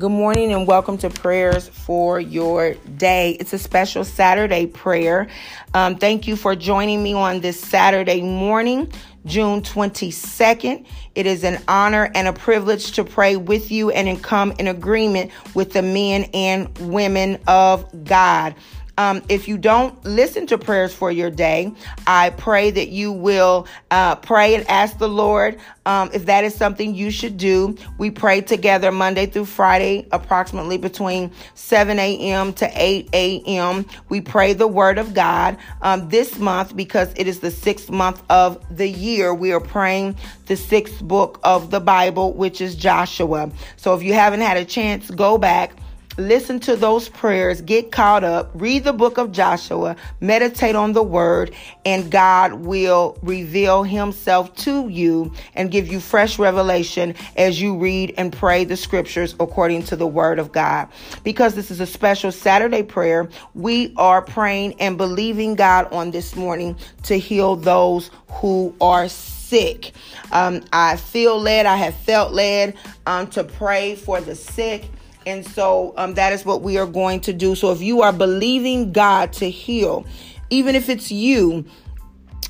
Good morning and welcome to prayers for your day. It's a special Saturday prayer. Um, thank you for joining me on this Saturday morning, June 22nd. It is an honor and a privilege to pray with you and come in agreement with the men and women of God. Um, if you don't listen to prayers for your day, I pray that you will uh, pray and ask the Lord um, if that is something you should do. We pray together Monday through Friday, approximately between 7 a.m. to 8 a.m. We pray the Word of God. Um, this month, because it is the sixth month of the year, we are praying the sixth book of the Bible, which is Joshua. So if you haven't had a chance, go back listen to those prayers, get caught up, read the book of Joshua, meditate on the word, and God will reveal himself to you and give you fresh revelation as you read and pray the scriptures according to the word of God. Because this is a special Saturday prayer, we are praying and believing God on this morning to heal those who are sick. Um, I feel led, I have felt led um, to pray for the sick and so um, that is what we are going to do. So if you are believing God to heal, even if it's you,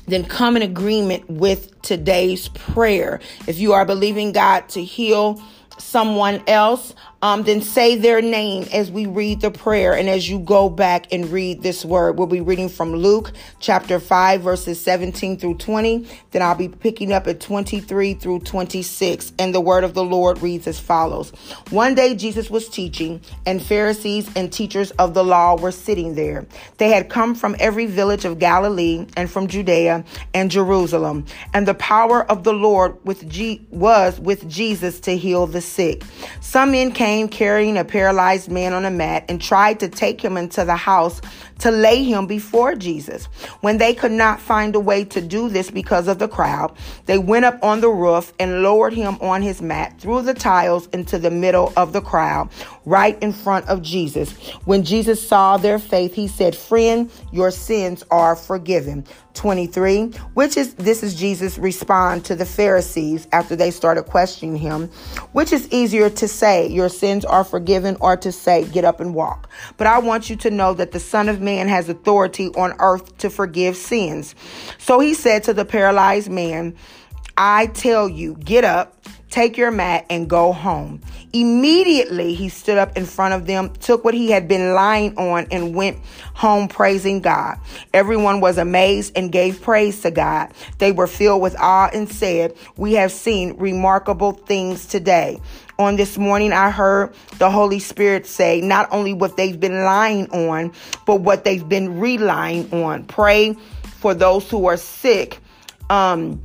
then come in agreement with today's prayer. If you are believing God to heal someone else, um, then say their name as we read the prayer and as you go back and read this word. We'll be reading from Luke chapter 5, verses 17 through 20. Then I'll be picking up at 23 through 26. And the word of the Lord reads as follows One day Jesus was teaching, and Pharisees and teachers of the law were sitting there. They had come from every village of Galilee and from Judea and Jerusalem. And the power of the Lord with G- was with Jesus to heal the sick. Some men came came carrying a paralyzed man on a mat and tried to take him into the house to lay him before Jesus. When they could not find a way to do this because of the crowd, they went up on the roof and lowered him on his mat through the tiles into the middle of the crowd, right in front of Jesus. When Jesus saw their faith, he said, Friend, your sins are forgiven. 23, which is this is Jesus' respond to the Pharisees after they started questioning him, which is easier to say, Your sins are forgiven, or to say, Get up and walk. But I want you to know that the Son of Man has authority on earth to forgive sins. So he said to the paralyzed man, I tell you, get up Take your mat and go home. Immediately he stood up in front of them, took what he had been lying on, and went home praising God. Everyone was amazed and gave praise to God. They were filled with awe and said, We have seen remarkable things today. On this morning, I heard the Holy Spirit say not only what they've been lying on, but what they've been relying on. Pray for those who are sick. Um,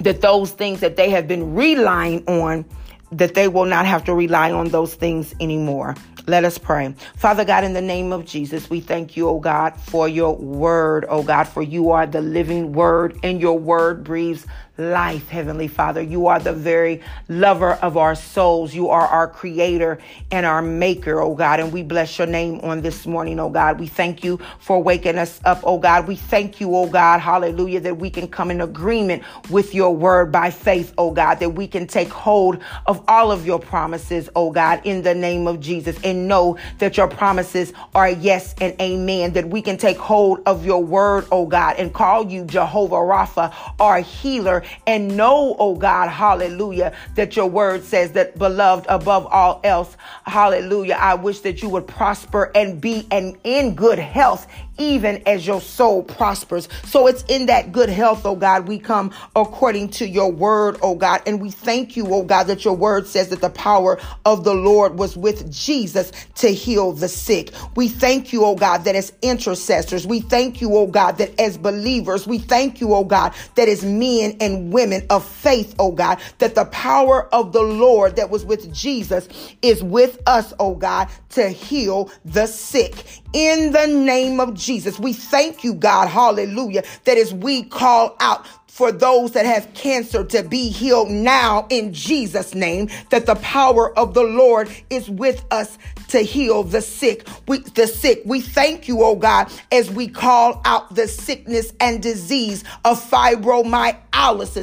that those things that they have been relying on that they will not have to rely on those things anymore. Let us pray. Father God, in the name of Jesus, we thank you, oh God, for your word, oh God, for you are the living word, and your word breathes life, Heavenly Father. You are the very lover of our souls. You are our creator and our maker, oh God. And we bless your name on this morning, oh God. We thank you for waking us up, oh God. We thank you, oh God, hallelujah, that we can come in agreement with your word by faith, oh God, that we can take hold of all of your promises, oh God, in the name of Jesus and know that your promises are yes and amen, that we can take hold of your word, oh God, and call you Jehovah Rapha, our healer and know, oh God, hallelujah, that your word says that beloved above all else, hallelujah, I wish that you would prosper and be and in good health even as your soul prospers. So it's in that good health, oh God, we come according to your word, oh God. And we thank you, oh God, that your word says that the power of the Lord was with Jesus to heal the sick. We thank you, oh God, that as intercessors, we thank you, oh God, that as believers, we thank you, oh God, that as men and women of faith, oh God, that the power of the Lord that was with Jesus is with us, oh God, to heal the sick. In the name of Jesus. We thank you, God, hallelujah, that as we call out for those that have cancer to be healed now in Jesus' name, that the power of the Lord is with us to heal the sick. We, the sick. We thank you, oh God, as we call out the sickness and disease of fibromyalgia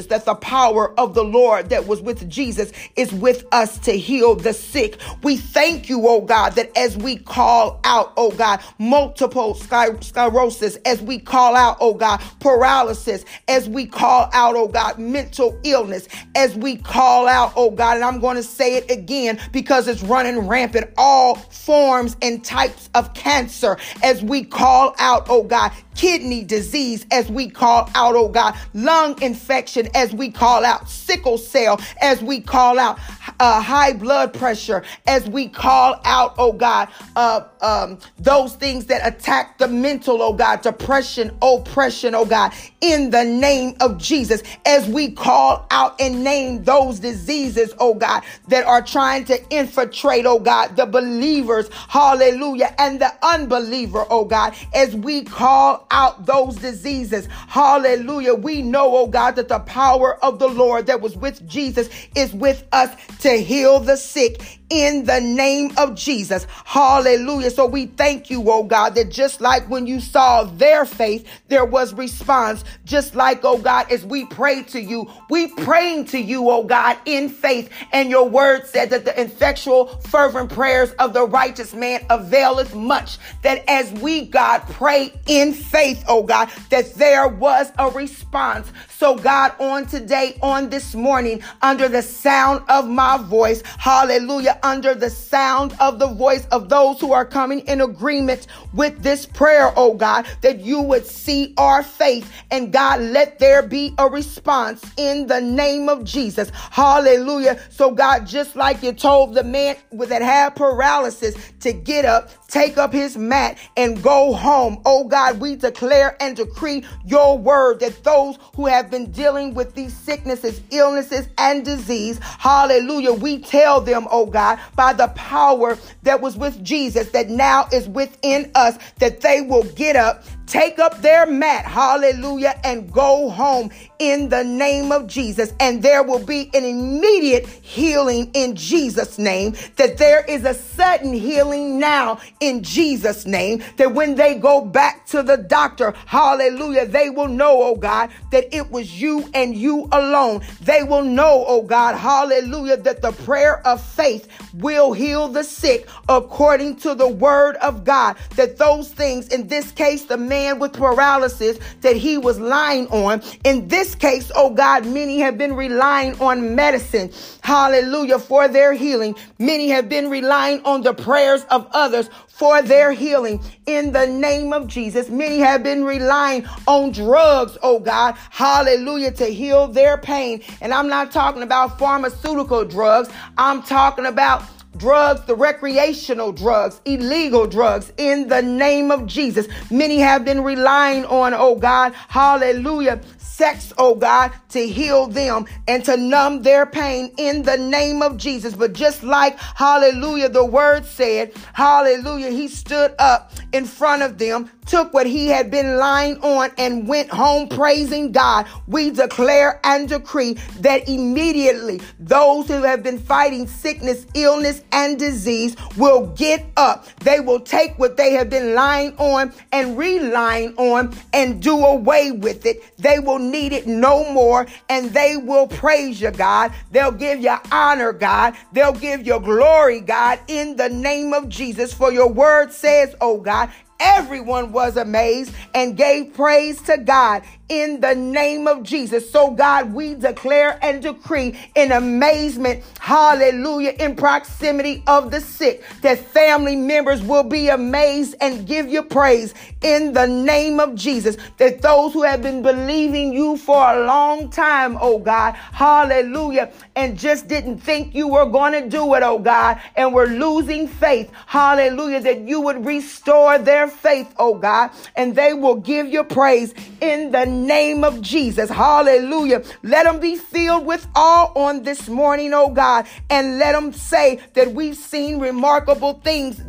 that the power of the Lord that was with Jesus is with us to heal the sick. We thank you, oh God, that as we call out, oh God, multiple sclerosis, as we call out, oh God, paralysis, as we call out, oh God, mental illness, as we call out, oh God, and I'm going to say it again because it's running rampant, all forms and types of cancer, as we call out, oh God, kidney disease, as we call out, oh God, lung infection, as we call out. Sickle cell, as we call out. Uh, high blood pressure, as we call out, oh God, uh, um, those things that attack the mental, oh God, depression, oppression, oh God, in the name of Jesus, as we call out and name those diseases, oh God, that are trying to infiltrate, oh God, the believers, hallelujah, and the unbeliever, oh God, as we call out those diseases, hallelujah, we know, oh God, that the power of the Lord that was with Jesus is with us to heal the sick in the name of Jesus. Hallelujah. So we thank you, oh God, that just like when you saw their faith, there was response. Just like, oh God, as we pray to you, we praying to you, oh God, in faith. And your word said that the effectual, fervent prayers of the righteous man availeth much. That as we, God, pray in faith, oh God, that there was a response. So God, on today, on this morning, under the sound of my voice, hallelujah, under the sound of the voice of those who are coming in agreement with this prayer, oh God, that you would see our faith. And God, let there be a response in the name of Jesus. Hallelujah. So, God, just like you told the man that had paralysis to get up, take up his mat, and go home. Oh God, we declare and decree your word that those who have been dealing with these sicknesses, illnesses, and disease, hallelujah, we tell them, oh God, by the power that was with Jesus that now is within us, that they will get up take up their mat, hallelujah, and go home in the name of Jesus. And there will be an immediate healing in Jesus' name, that there is a sudden healing now in Jesus' name, that when they go back to the doctor, hallelujah, they will know, oh God, that it was you and you alone. They will know, oh God, hallelujah, that the prayer of faith will heal the sick according to the word of God, that those things, in this case, the man with paralysis that he was lying on. In this case, oh God, many have been relying on medicine. Hallelujah. For their healing. Many have been relying on the prayers of others for their healing in the name of Jesus. Many have been relying on drugs, oh God, hallelujah, to heal their pain. And I'm not talking about pharmaceutical drugs, I'm talking about drugs, the recreational drugs, illegal drugs, in the name of Jesus. Many have been relying on, oh God, hallelujah, sex, oh God, to heal them and to numb their pain in the name of Jesus. But just like, hallelujah, the word said, hallelujah, he stood up in front of them, took what he had been lying on, and went home praising God. We declare and decree that immediately those who have been fighting sickness, illness, and disease will get up. They will take what they have been lying on and relying on and do away with it. They will need it no more and they will praise you, God. They'll give you honor, God. They'll give you glory, God, in the name of Jesus. For your word says, oh God, everyone was amazed and gave praise to God in the name of Jesus. So, God, we declare and decree in amazement, hallelujah, in proximity of the sick, that family members will be amazed and give you praise in the name of Jesus. That those who have been believing you for a long time, oh God, hallelujah, and just didn't think you were going to do it, oh God, and were losing faith, hallelujah, that you would restore their faith, oh God, and they will give you praise in the name of Jesus. Hallelujah. Let them be filled with awe on this morning, oh God, and let them say that we've seen remarkable things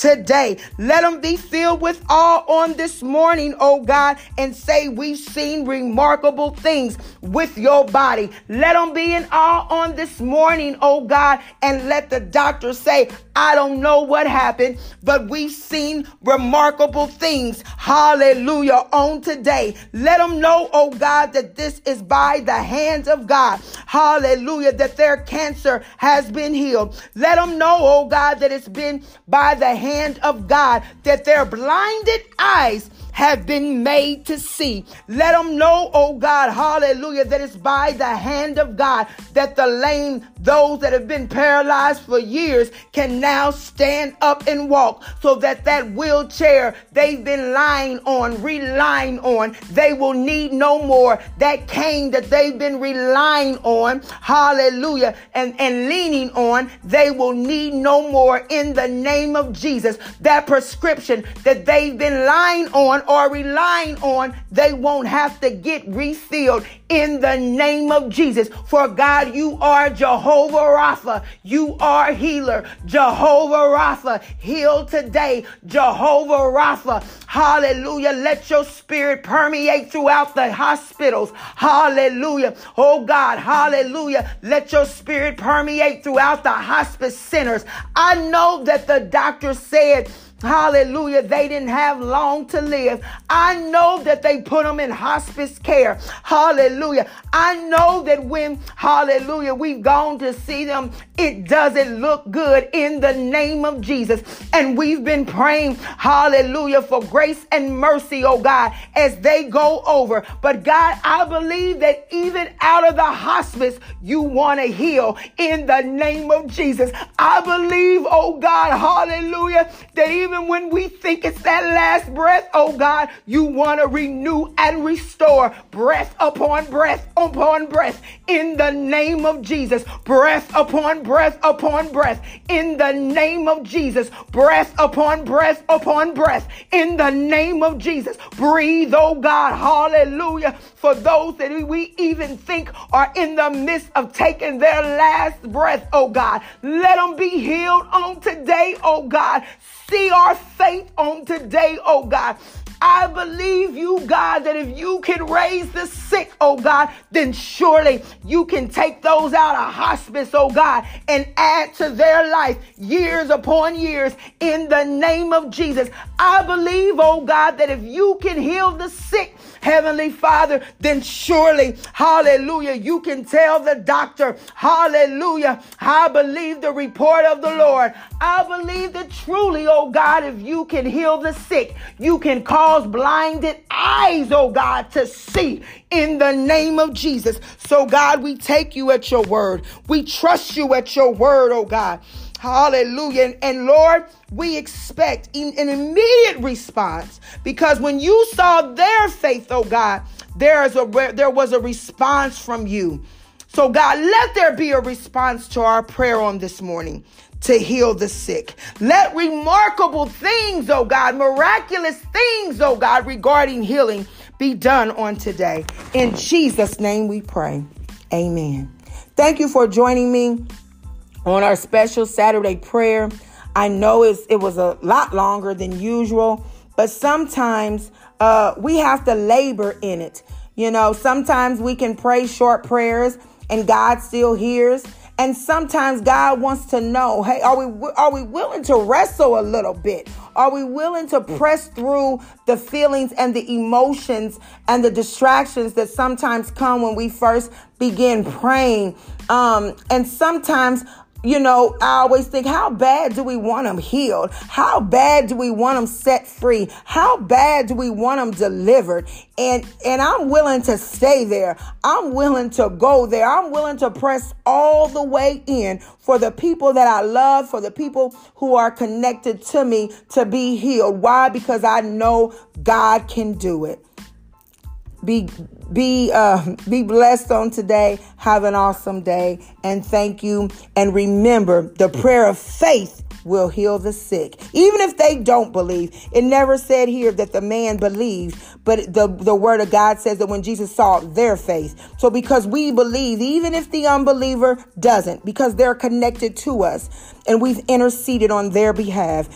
today. Let them be filled with awe on this morning, oh God, and say, We've seen remarkable things with your body. Let them be in awe on this morning, oh God, and let the doctor say, I don't know what happened, but we've seen remarkable things. Hallelujah. On today. Let them know, oh God, that this is by the hands of God. Hallelujah. That their cancer has been healed. Let them know, oh God, that it's been by the hand of God, that their blinded eyes have been made to see. Let them know, oh God, hallelujah, that it's by the hand of God that the lame, those that have been paralyzed for years, can now stand up and walk so that that wheelchair they've been lying on, relying on, they will need no more. That cane that they've been relying on, hallelujah, and, and leaning on, they will need no more in the name of Jesus. That prescription that they've been lying on or relying on, they won't have to get refilled in the name of Jesus. For God, you are Jehovah Rapha. You are healer. Jehovah Rapha, heal today. Jehovah Rapha, hallelujah. Let your spirit permeate throughout the hospitals. Hallelujah. Oh God, hallelujah. Let your spirit permeate throughout the hospice centers. I know that the doctor said, Hallelujah. They didn't have long to live. I know that they put them in hospice care. Hallelujah. I know that when, hallelujah, we've gone to see them, it doesn't look good in the name of Jesus. And we've been praying, hallelujah, for grace and mercy, oh God, as they go over. But God, I believe that even out of the hospice, you want to heal in the name of Jesus. I believe, oh God, hallelujah, that even even when we think it's that last breath, oh God, you want to renew and restore breath upon breath upon breath in the name of Jesus. Breath upon breath upon breath in the name of Jesus. Breath upon breath upon breath in the name of Jesus. Breathe, oh God, hallelujah, for those that we even think are in the midst of taking their last breath, oh God. Let them be healed on today, oh God see our faith on today, oh God. I believe you, God, that if you can raise the sick, oh God, then surely you can take those out of hospice, oh God, and add to their life years upon years in the name of Jesus. I believe, oh God, that if you can heal the sick, Heavenly Father, then surely, hallelujah, you can tell the doctor, hallelujah, I believe the report of the Lord. I believe that truly, oh God, if you can heal the sick, you can cause blinded eyes, oh God, to see in the name of Jesus. So, God, we take you at your word. We trust you at your word, oh God. Hallelujah. And, and, Lord, we expect an immediate response because when you saw their faith, oh God, there is a there was a response from you. So God, let there be a response to our prayer on this morning to heal the sick. Let remarkable things, oh God, miraculous things, oh God, regarding healing be done on today. In Jesus' name we pray. Amen. Thank you for joining me on our special Saturday prayer. I know it's, it was a lot longer than usual, but sometimes uh, we have to labor in it. You know, sometimes we can pray short prayers and God still hears. And sometimes God wants to know, hey, are we are we willing to wrestle a little bit? Are we willing to press through the feelings and the emotions and the distractions that sometimes come when we first begin praying? Um, and sometimes you know, I always think, how bad do we want them healed? How bad do we want them set free? How bad do we want them delivered? And and I'm willing to stay there. I'm willing to go there. I'm willing to press all the way in for the people that I love, for the people who are connected to me to be healed. Why? Because I know God can do it. Be be uh, be blessed on today. Have an awesome day, and thank you. And remember, the prayer of faith will heal the sick, even if they don't believe. It never said here that the man believed, but the the word of God says that when Jesus saw their faith. So because we believe, even if the unbeliever doesn't, because they're connected to us, and we've interceded on their behalf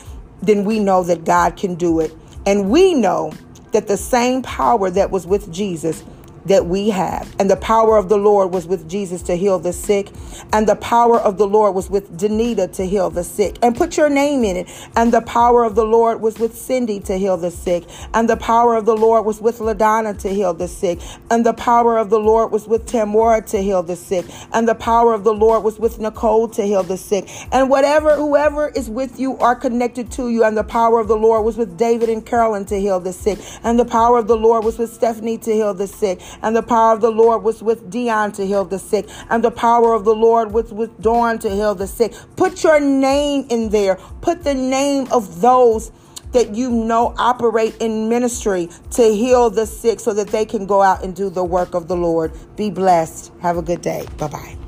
then we know that God can do it. And we know that the same power that was with Jesus that we have. And the power of the Lord was with Jesus to heal the sick. And the power of the Lord was with Danita to heal the sick. And put your name in it. And the power of the Lord was with Cindy to heal the sick. And the power of the Lord was with LaDonna to heal the sick. And the power of the Lord was with Tamora to heal the sick. And the power of the Lord was with Nicole to heal the sick. And whatever, whoever is with you are connected to you. And the power of the Lord was with David and Carolyn to heal the sick. And the power of the Lord was with Stephanie to heal the sick and the power of the Lord was with Dion to heal the sick, and the power of the Lord was with Dawn to heal the sick. Put your name in there. Put the name of those that you know operate in ministry to heal the sick so that they can go out and do the work of the Lord. Be blessed. Have a good day. Bye bye.